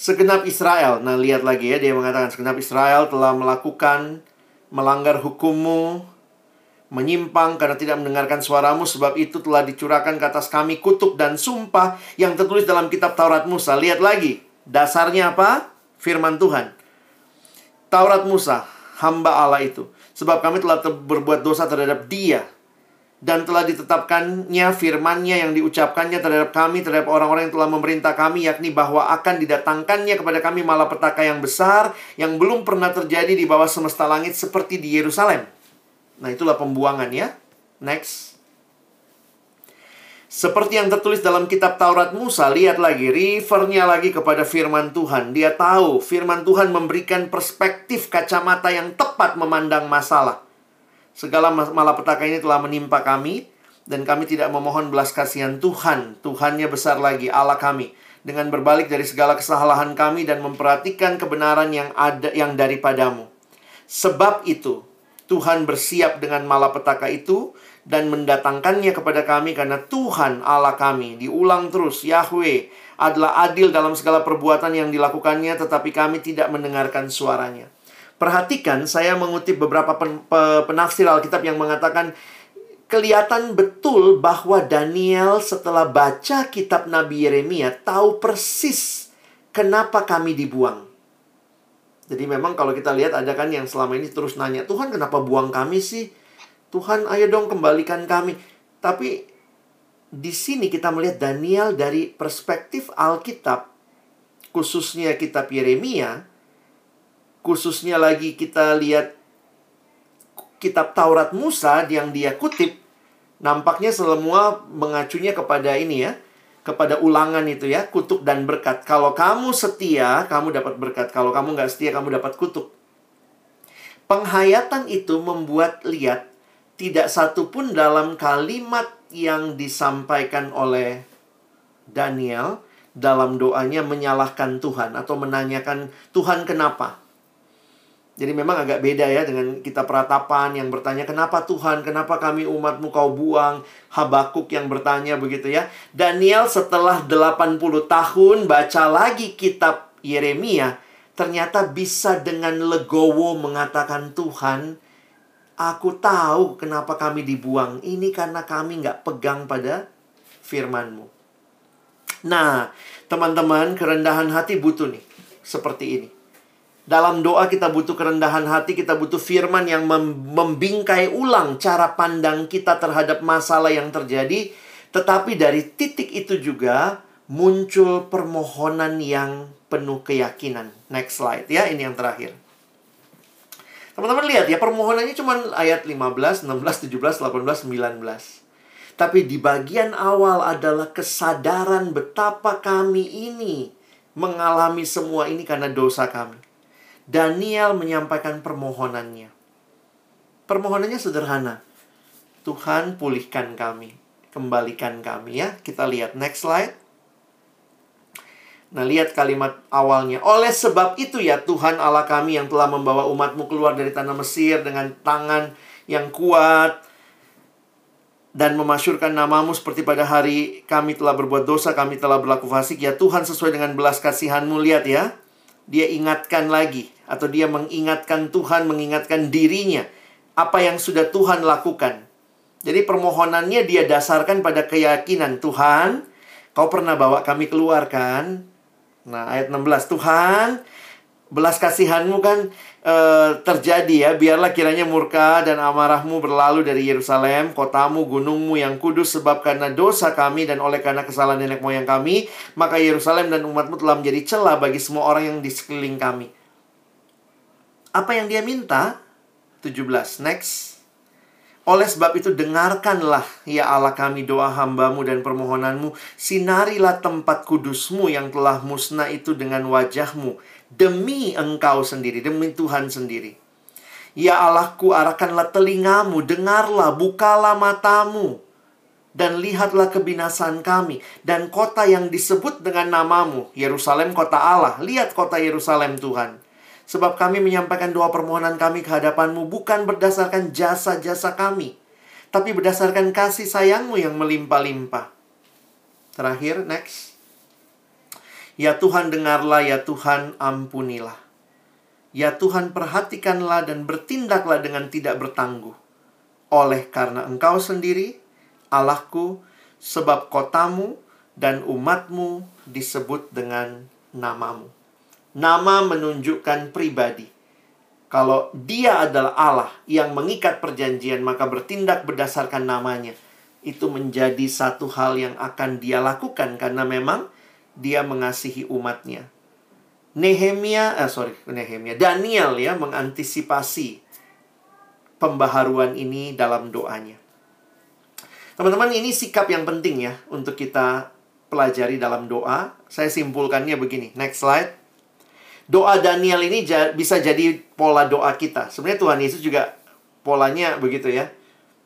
segenap Israel. Nah, lihat lagi ya, dia mengatakan segenap Israel telah melakukan melanggar hukummu, menyimpang karena tidak mendengarkan suaramu, sebab itu telah dicurahkan ke atas kami kutuk dan sumpah yang tertulis dalam kitab Taurat Musa. Lihat lagi, dasarnya apa? Firman Tuhan. Taurat Musa, hamba Allah itu. Sebab kami telah berbuat dosa terhadap dia dan telah ditetapkannya firmannya yang diucapkannya terhadap kami, terhadap orang-orang yang telah memerintah kami, yakni bahwa akan didatangkannya kepada kami malapetaka yang besar, yang belum pernah terjadi di bawah semesta langit seperti di Yerusalem. Nah itulah pembuangan ya. Next. Seperti yang tertulis dalam kitab Taurat Musa, lihat lagi, refernya lagi kepada firman Tuhan. Dia tahu firman Tuhan memberikan perspektif kacamata yang tepat memandang masalah. Segala malapetaka ini telah menimpa kami, dan kami tidak memohon belas kasihan Tuhan. Tuhannya besar lagi, Allah kami. Dengan berbalik dari segala kesalahan kami dan memperhatikan kebenaran yang ada yang daripadamu. Sebab itu, Tuhan bersiap dengan malapetaka itu, dan mendatangkannya kepada kami karena Tuhan Allah kami. Diulang terus, Yahweh adalah adil dalam segala perbuatan yang dilakukannya tetapi kami tidak mendengarkan suaranya. Perhatikan, saya mengutip beberapa pen, pe, penafsir Alkitab yang mengatakan kelihatan betul bahwa Daniel setelah baca kitab Nabi Yeremia tahu persis kenapa kami dibuang. Jadi memang kalau kita lihat ada kan yang selama ini terus nanya, Tuhan kenapa buang kami sih? Tuhan ayo dong kembalikan kami. Tapi di sini kita melihat Daniel dari perspektif Alkitab, khususnya kitab Yeremia, khususnya lagi kita lihat kitab Taurat Musa yang dia kutip, nampaknya semua mengacunya kepada ini ya, kepada ulangan itu ya, kutuk dan berkat. Kalau kamu setia, kamu dapat berkat. Kalau kamu nggak setia, kamu dapat kutuk. Penghayatan itu membuat lihat tidak satu pun dalam kalimat yang disampaikan oleh Daniel dalam doanya menyalahkan Tuhan atau menanyakan Tuhan kenapa. Jadi memang agak beda ya dengan kita peratapan yang bertanya kenapa Tuhan, kenapa kami umatmu kau buang. Habakuk yang bertanya begitu ya. Daniel setelah 80 tahun baca lagi kitab Yeremia. Ternyata bisa dengan legowo mengatakan Tuhan Aku tahu kenapa kami dibuang. Ini karena kami nggak pegang pada firmanmu. Nah, teman-teman, kerendahan hati butuh nih. Seperti ini. Dalam doa kita butuh kerendahan hati, kita butuh firman yang membingkai ulang cara pandang kita terhadap masalah yang terjadi. Tetapi dari titik itu juga muncul permohonan yang penuh keyakinan. Next slide ya, ini yang terakhir. Teman-teman lihat ya, permohonannya cuma ayat 15, 16, 17, 18, 19. Tapi di bagian awal adalah kesadaran betapa kami ini mengalami semua ini karena dosa kami. Daniel menyampaikan permohonannya. Permohonannya sederhana. Tuhan pulihkan kami, kembalikan kami ya. Kita lihat next slide. Nah, lihat kalimat awalnya. Oleh sebab itu ya Tuhan Allah kami yang telah membawa umatmu keluar dari tanah Mesir dengan tangan yang kuat dan memasyurkan namamu seperti pada hari kami telah berbuat dosa, kami telah berlaku fasik. Ya Tuhan sesuai dengan belas kasihanmu, lihat ya. Dia ingatkan lagi. Atau dia mengingatkan Tuhan, mengingatkan dirinya. Apa yang sudah Tuhan lakukan. Jadi permohonannya dia dasarkan pada keyakinan Tuhan. Kau pernah bawa kami keluar kan? Nah, ayat 16, Tuhan, belas kasihanmu kan e, terjadi ya. Biarlah kiranya murka dan amarahmu berlalu dari Yerusalem, kotamu, gunungmu yang kudus, sebab karena dosa kami dan oleh karena kesalahan nenek moyang kami, maka Yerusalem dan umatmu telah menjadi celah bagi semua orang yang di sekeliling kami. Apa yang dia minta? 17. Next. Oleh sebab itu dengarkanlah ya Allah kami doa hambamu dan permohonanmu Sinarilah tempat kudusmu yang telah musnah itu dengan wajahmu Demi engkau sendiri, demi Tuhan sendiri Ya Allahku arahkanlah telingamu, dengarlah, bukalah matamu dan lihatlah kebinasan kami dan kota yang disebut dengan namamu Yerusalem kota Allah lihat kota Yerusalem Tuhan Sebab kami menyampaikan doa permohonan kami ke hadapanmu bukan berdasarkan jasa-jasa kami, tapi berdasarkan kasih sayangmu yang melimpah-limpah. Terakhir, next. Ya Tuhan dengarlah, ya Tuhan ampunilah. Ya Tuhan perhatikanlah dan bertindaklah dengan tidak bertangguh. Oleh karena engkau sendiri, Allahku, sebab kotamu dan umatmu disebut dengan namamu. Nama menunjukkan pribadi. Kalau dia adalah Allah yang mengikat perjanjian, maka bertindak berdasarkan namanya. Itu menjadi satu hal yang akan dia lakukan karena memang dia mengasihi umatnya. Nehemia, eh sorry, Nehemia, Daniel ya mengantisipasi pembaharuan ini dalam doanya. Teman-teman, ini sikap yang penting ya untuk kita pelajari dalam doa. Saya simpulkannya begini. Next slide. Doa Daniel ini bisa jadi pola doa kita. Sebenarnya Tuhan Yesus juga polanya begitu ya.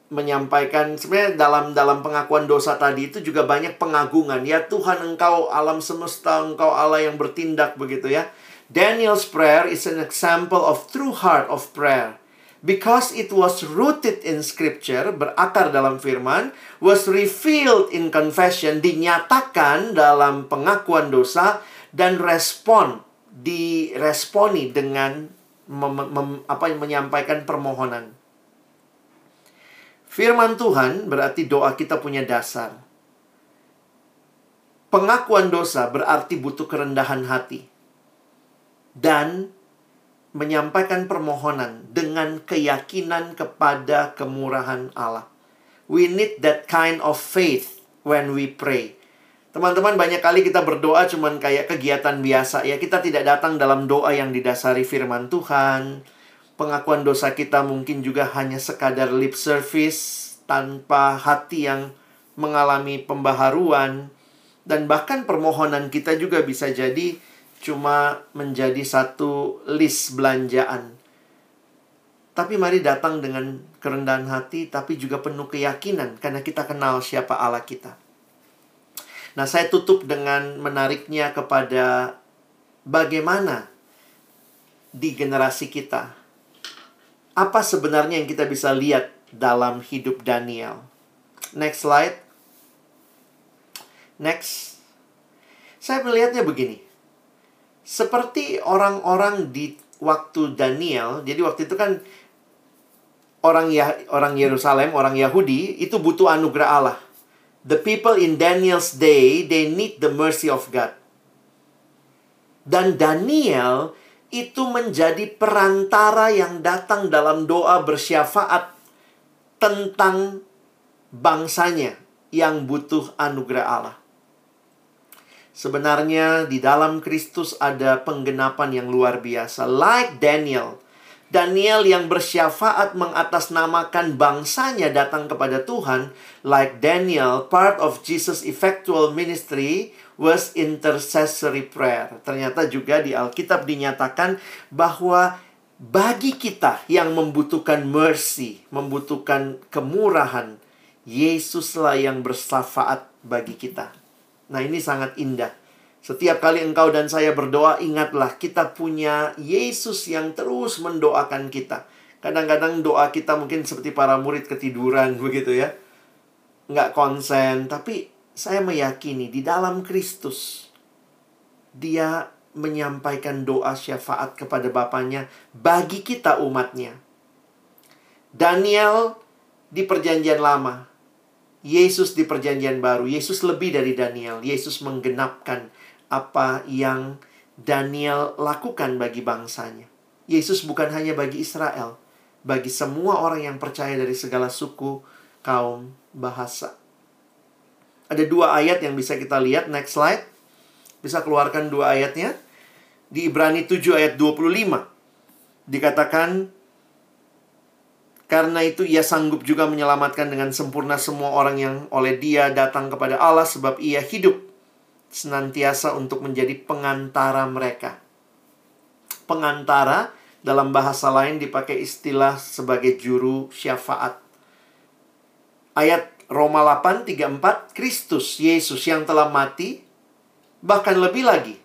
Menyampaikan sebenarnya dalam dalam pengakuan dosa tadi itu juga banyak pengagungan. Ya Tuhan Engkau alam semesta, Engkau Allah yang bertindak begitu ya. Daniel's prayer is an example of true heart of prayer. Because it was rooted in scripture, berakar dalam firman, was revealed in confession, dinyatakan dalam pengakuan dosa, dan respon, diresponi dengan mem, mem, apa yang menyampaikan permohonan. Firman Tuhan berarti doa kita punya dasar. Pengakuan dosa berarti butuh kerendahan hati dan menyampaikan permohonan dengan keyakinan kepada kemurahan Allah. We need that kind of faith when we pray. Teman-teman, banyak kali kita berdoa cuman kayak kegiatan biasa ya. Kita tidak datang dalam doa yang didasari firman Tuhan. Pengakuan dosa kita mungkin juga hanya sekadar lip service tanpa hati yang mengalami pembaharuan dan bahkan permohonan kita juga bisa jadi cuma menjadi satu list belanjaan. Tapi mari datang dengan kerendahan hati, tapi juga penuh keyakinan karena kita kenal siapa Allah kita. Nah, saya tutup dengan menariknya kepada bagaimana di generasi kita. Apa sebenarnya yang kita bisa lihat dalam hidup Daniel? Next slide. Next. Saya melihatnya begini seperti orang-orang di waktu Daniel. Jadi waktu itu kan orang ya orang Yerusalem, orang Yahudi itu butuh anugerah Allah. The people in Daniel's day, they need the mercy of God. Dan Daniel itu menjadi perantara yang datang dalam doa bersyafaat tentang bangsanya yang butuh anugerah Allah. Sebenarnya di dalam Kristus ada penggenapan yang luar biasa. Like Daniel. Daniel yang bersyafaat mengatasnamakan bangsanya datang kepada Tuhan. Like Daniel, part of Jesus' effectual ministry was intercessory prayer. Ternyata juga di Alkitab dinyatakan bahwa bagi kita yang membutuhkan mercy, membutuhkan kemurahan, Yesuslah yang bersyafaat bagi kita. Nah, ini sangat indah. Setiap kali engkau dan saya berdoa, ingatlah kita punya Yesus yang terus mendoakan kita. Kadang-kadang doa kita mungkin seperti para murid ketiduran begitu ya. Nggak konsen, tapi saya meyakini di dalam Kristus dia menyampaikan doa syafaat kepada Bapaknya bagi kita umatnya. Daniel di perjanjian lama Yesus di perjanjian baru, Yesus lebih dari Daniel. Yesus menggenapkan apa yang Daniel lakukan bagi bangsanya. Yesus bukan hanya bagi Israel, bagi semua orang yang percaya dari segala suku, kaum, bahasa. Ada dua ayat yang bisa kita lihat, next slide. Bisa keluarkan dua ayatnya. Di Ibrani 7 ayat 25. Dikatakan, karena itu ia sanggup juga menyelamatkan dengan sempurna semua orang yang oleh dia datang kepada Allah sebab ia hidup senantiasa untuk menjadi pengantara mereka. Pengantara dalam bahasa lain dipakai istilah sebagai juru syafaat. Ayat Roma 8 34 Kristus Yesus yang telah mati bahkan lebih lagi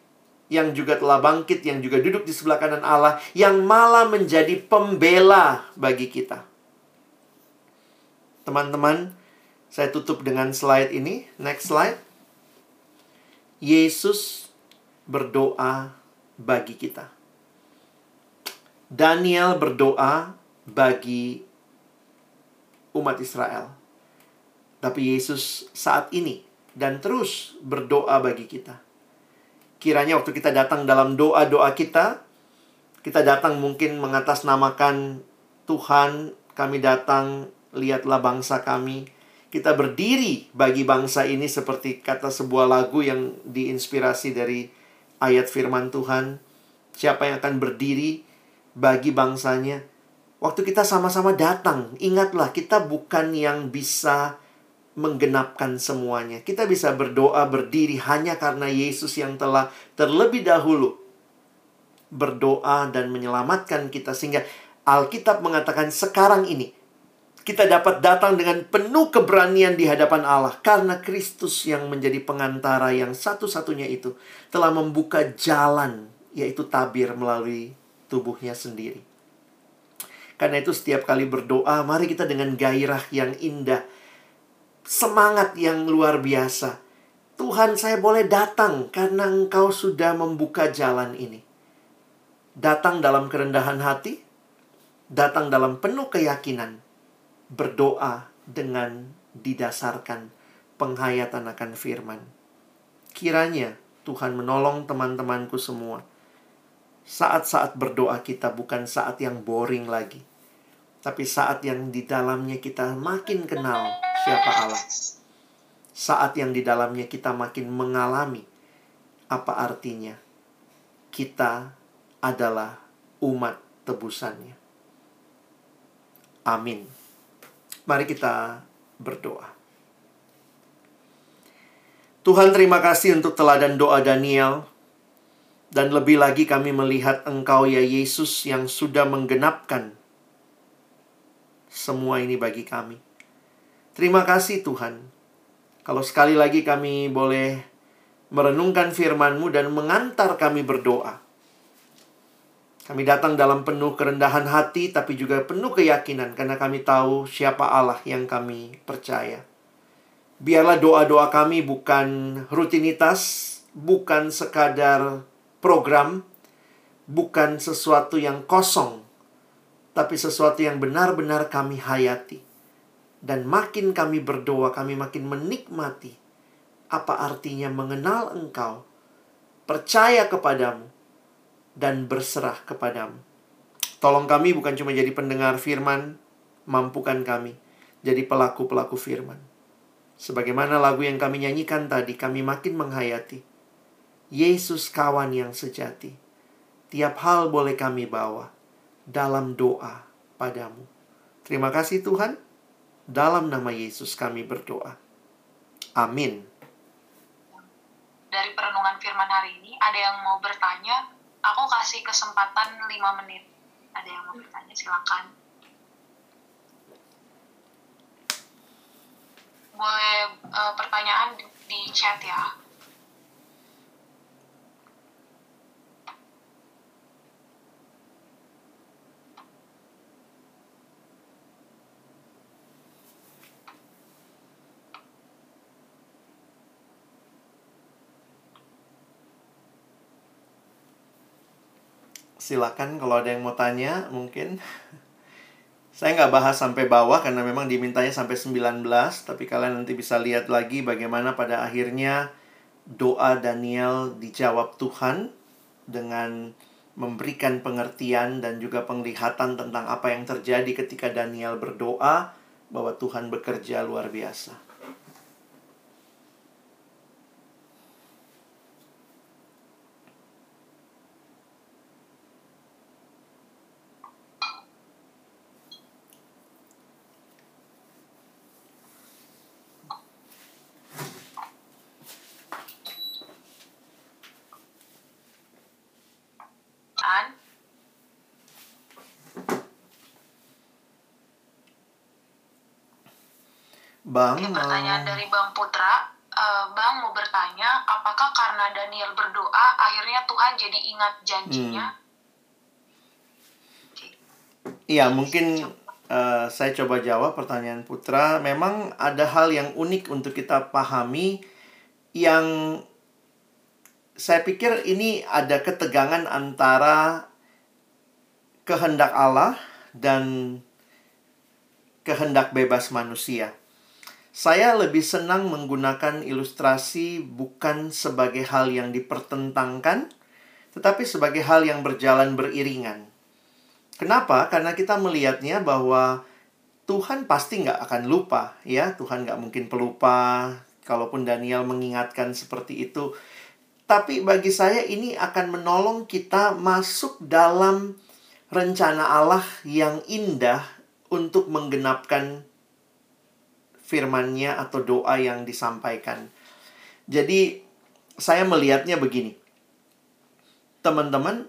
yang juga telah bangkit yang juga duduk di sebelah kanan Allah yang malah menjadi pembela bagi kita. Teman-teman, saya tutup dengan slide ini. Next slide. Yesus berdoa bagi kita. Daniel berdoa bagi umat Israel. Tapi Yesus saat ini dan terus berdoa bagi kita. Kiranya waktu kita datang dalam doa-doa kita, kita datang mungkin mengatasnamakan Tuhan, kami datang lihatlah bangsa kami. Kita berdiri bagi bangsa ini seperti kata sebuah lagu yang diinspirasi dari ayat firman Tuhan. Siapa yang akan berdiri bagi bangsanya? Waktu kita sama-sama datang, ingatlah kita bukan yang bisa menggenapkan semuanya. Kita bisa berdoa berdiri hanya karena Yesus yang telah terlebih dahulu berdoa dan menyelamatkan kita sehingga Alkitab mengatakan sekarang ini kita dapat datang dengan penuh keberanian di hadapan Allah karena Kristus yang menjadi pengantara yang satu-satunya itu telah membuka jalan yaitu tabir melalui tubuhnya sendiri. Karena itu setiap kali berdoa mari kita dengan gairah yang indah semangat yang luar biasa. Tuhan, saya boleh datang karena Engkau sudah membuka jalan ini. Datang dalam kerendahan hati, datang dalam penuh keyakinan, berdoa dengan didasarkan penghayatan akan firman. Kiranya Tuhan menolong teman-temanku semua. Saat-saat berdoa kita bukan saat yang boring lagi. Tapi saat yang di dalamnya kita makin kenal siapa Allah. Saat yang di dalamnya kita makin mengalami apa artinya kita adalah umat tebusannya. Amin. Mari kita berdoa. Tuhan terima kasih untuk teladan doa Daniel. Dan lebih lagi kami melihat Engkau ya Yesus yang sudah menggenapkan semua ini bagi kami. Terima kasih Tuhan. Kalau sekali lagi kami boleh merenungkan firman-Mu dan mengantar kami berdoa. Kami datang dalam penuh kerendahan hati, tapi juga penuh keyakinan, karena kami tahu siapa Allah yang kami percaya. Biarlah doa-doa kami bukan rutinitas, bukan sekadar program, bukan sesuatu yang kosong, tapi sesuatu yang benar-benar kami hayati. Dan makin kami berdoa, kami makin menikmati apa artinya mengenal Engkau, percaya kepadamu, dan berserah kepadamu. Tolong kami bukan cuma jadi pendengar firman, mampukan kami jadi pelaku-pelaku firman. Sebagaimana lagu yang kami nyanyikan tadi, kami makin menghayati. Yesus kawan yang sejati. Tiap hal boleh kami bawa dalam doa padamu. Terima kasih Tuhan. Dalam nama Yesus kami berdoa. Amin. Dari perenungan firman hari ini, ada yang mau bertanya aku kasih kesempatan 5 menit. Ada yang mau bertanya silakan. Boleh uh, pertanyaan di, chat ya. Silakan kalau ada yang mau tanya mungkin saya nggak bahas sampai bawah karena memang dimintanya sampai 19 tapi kalian nanti bisa lihat lagi bagaimana pada akhirnya doa Daniel dijawab Tuhan dengan memberikan pengertian dan juga penglihatan tentang apa yang terjadi ketika Daniel berdoa bahwa Tuhan bekerja luar biasa. Bang. Oke, pertanyaan dari Bang Putra. Uh, bang mau bertanya, apakah karena Daniel berdoa, akhirnya Tuhan jadi ingat janjinya? Hmm. Iya, hmm. mungkin uh, saya coba jawab pertanyaan Putra. Memang ada hal yang unik untuk kita pahami yang saya pikir ini ada ketegangan antara kehendak Allah dan kehendak bebas manusia. Saya lebih senang menggunakan ilustrasi bukan sebagai hal yang dipertentangkan, tetapi sebagai hal yang berjalan beriringan. Kenapa? Karena kita melihatnya bahwa Tuhan pasti nggak akan lupa, ya. Tuhan nggak mungkin pelupa. Kalaupun Daniel mengingatkan seperti itu, tapi bagi saya ini akan menolong kita masuk dalam rencana Allah yang indah untuk menggenapkan firmannya atau doa yang disampaikan. Jadi saya melihatnya begini. Teman-teman,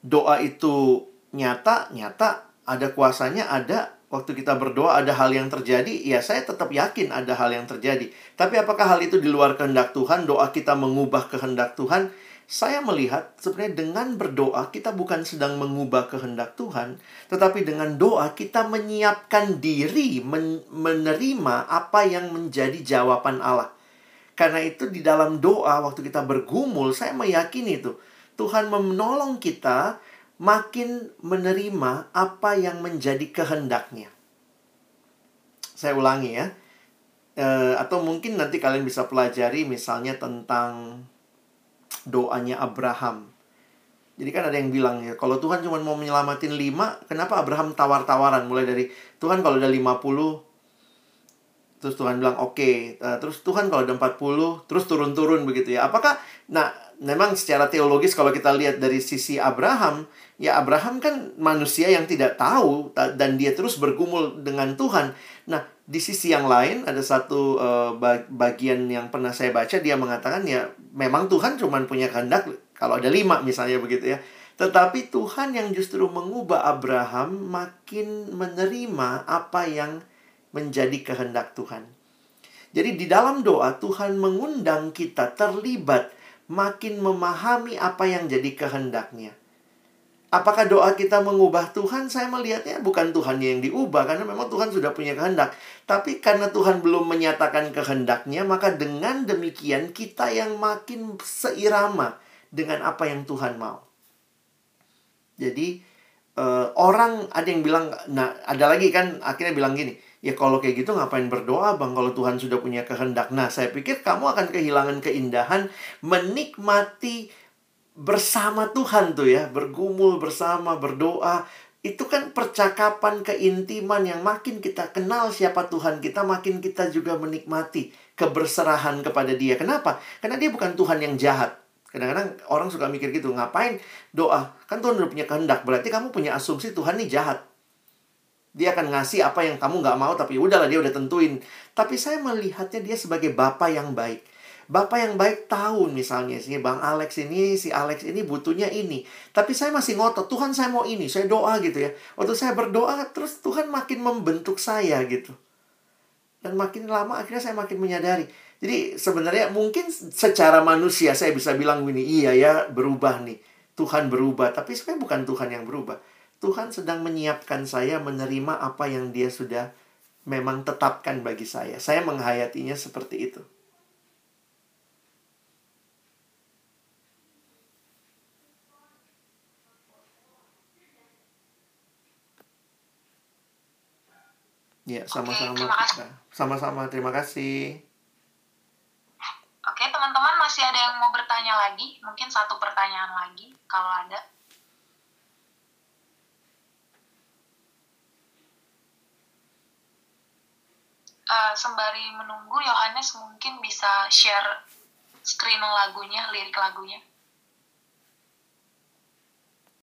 doa itu nyata, nyata, ada kuasanya, ada. Waktu kita berdoa ada hal yang terjadi, ya saya tetap yakin ada hal yang terjadi. Tapi apakah hal itu di luar kehendak Tuhan? Doa kita mengubah kehendak Tuhan? Saya melihat sebenarnya dengan berdoa kita bukan sedang mengubah kehendak Tuhan, tetapi dengan doa kita menyiapkan diri men menerima apa yang menjadi jawaban Allah. Karena itu di dalam doa waktu kita bergumul, saya meyakini itu Tuhan menolong kita makin menerima apa yang menjadi kehendaknya. Saya ulangi ya. E, atau mungkin nanti kalian bisa pelajari misalnya tentang doanya Abraham. Jadi kan ada yang bilang ya, kalau Tuhan cuma mau menyelamatin lima, kenapa Abraham tawar-tawaran? Mulai dari, Tuhan kalau udah 50, terus Tuhan bilang oke. Okay. Uh, terus Tuhan kalau udah 40, terus turun-turun begitu ya. Apakah, nah memang secara teologis kalau kita lihat dari sisi Abraham, ya Abraham kan manusia yang tidak tahu dan dia terus bergumul dengan Tuhan. Nah, di sisi yang lain ada satu uh, bagian yang pernah saya baca dia mengatakan ya memang Tuhan cuma punya kehendak kalau ada lima misalnya begitu ya. Tetapi Tuhan yang justru mengubah Abraham makin menerima apa yang menjadi kehendak Tuhan. Jadi di dalam doa Tuhan mengundang kita terlibat makin memahami apa yang jadi kehendaknya. Apakah doa kita mengubah Tuhan? Saya melihatnya bukan Tuhan yang diubah karena memang Tuhan sudah punya kehendak. Tapi karena Tuhan belum menyatakan kehendaknya, maka dengan demikian kita yang makin seirama dengan apa yang Tuhan mau. Jadi uh, orang ada yang bilang, nah ada lagi kan akhirnya bilang gini, Ya kalau kayak gitu ngapain berdoa bang kalau Tuhan sudah punya kehendak. Nah saya pikir kamu akan kehilangan keindahan menikmati bersama Tuhan tuh ya. Bergumul bersama, berdoa. Itu kan percakapan keintiman yang makin kita kenal siapa Tuhan kita, makin kita juga menikmati keberserahan kepada dia. Kenapa? Karena dia bukan Tuhan yang jahat. Kadang-kadang orang suka mikir gitu, ngapain doa? Kan Tuhan udah punya kehendak, berarti kamu punya asumsi Tuhan ini jahat. Dia akan ngasih apa yang kamu nggak mau, tapi udahlah dia udah tentuin. Tapi saya melihatnya dia sebagai bapak yang baik. Bapak yang baik tahu misalnya sih Bang Alex ini, si Alex ini butuhnya ini. Tapi saya masih ngotot, Tuhan saya mau ini, saya doa gitu ya. Waktu saya berdoa, terus Tuhan makin membentuk saya gitu. Dan makin lama akhirnya saya makin menyadari. Jadi sebenarnya mungkin secara manusia saya bisa bilang gini, iya ya berubah nih. Tuhan berubah, tapi sebenarnya bukan Tuhan yang berubah. Tuhan sedang menyiapkan saya menerima apa yang Dia sudah memang tetapkan bagi saya. Saya menghayatinya seperti itu. Ya, sama-sama. Sama-sama, terima kasih. Oke, teman-teman masih ada yang mau bertanya lagi? Mungkin satu pertanyaan lagi, kalau ada. uh, sembari menunggu Yohanes mungkin bisa share screen lagunya, lirik lagunya.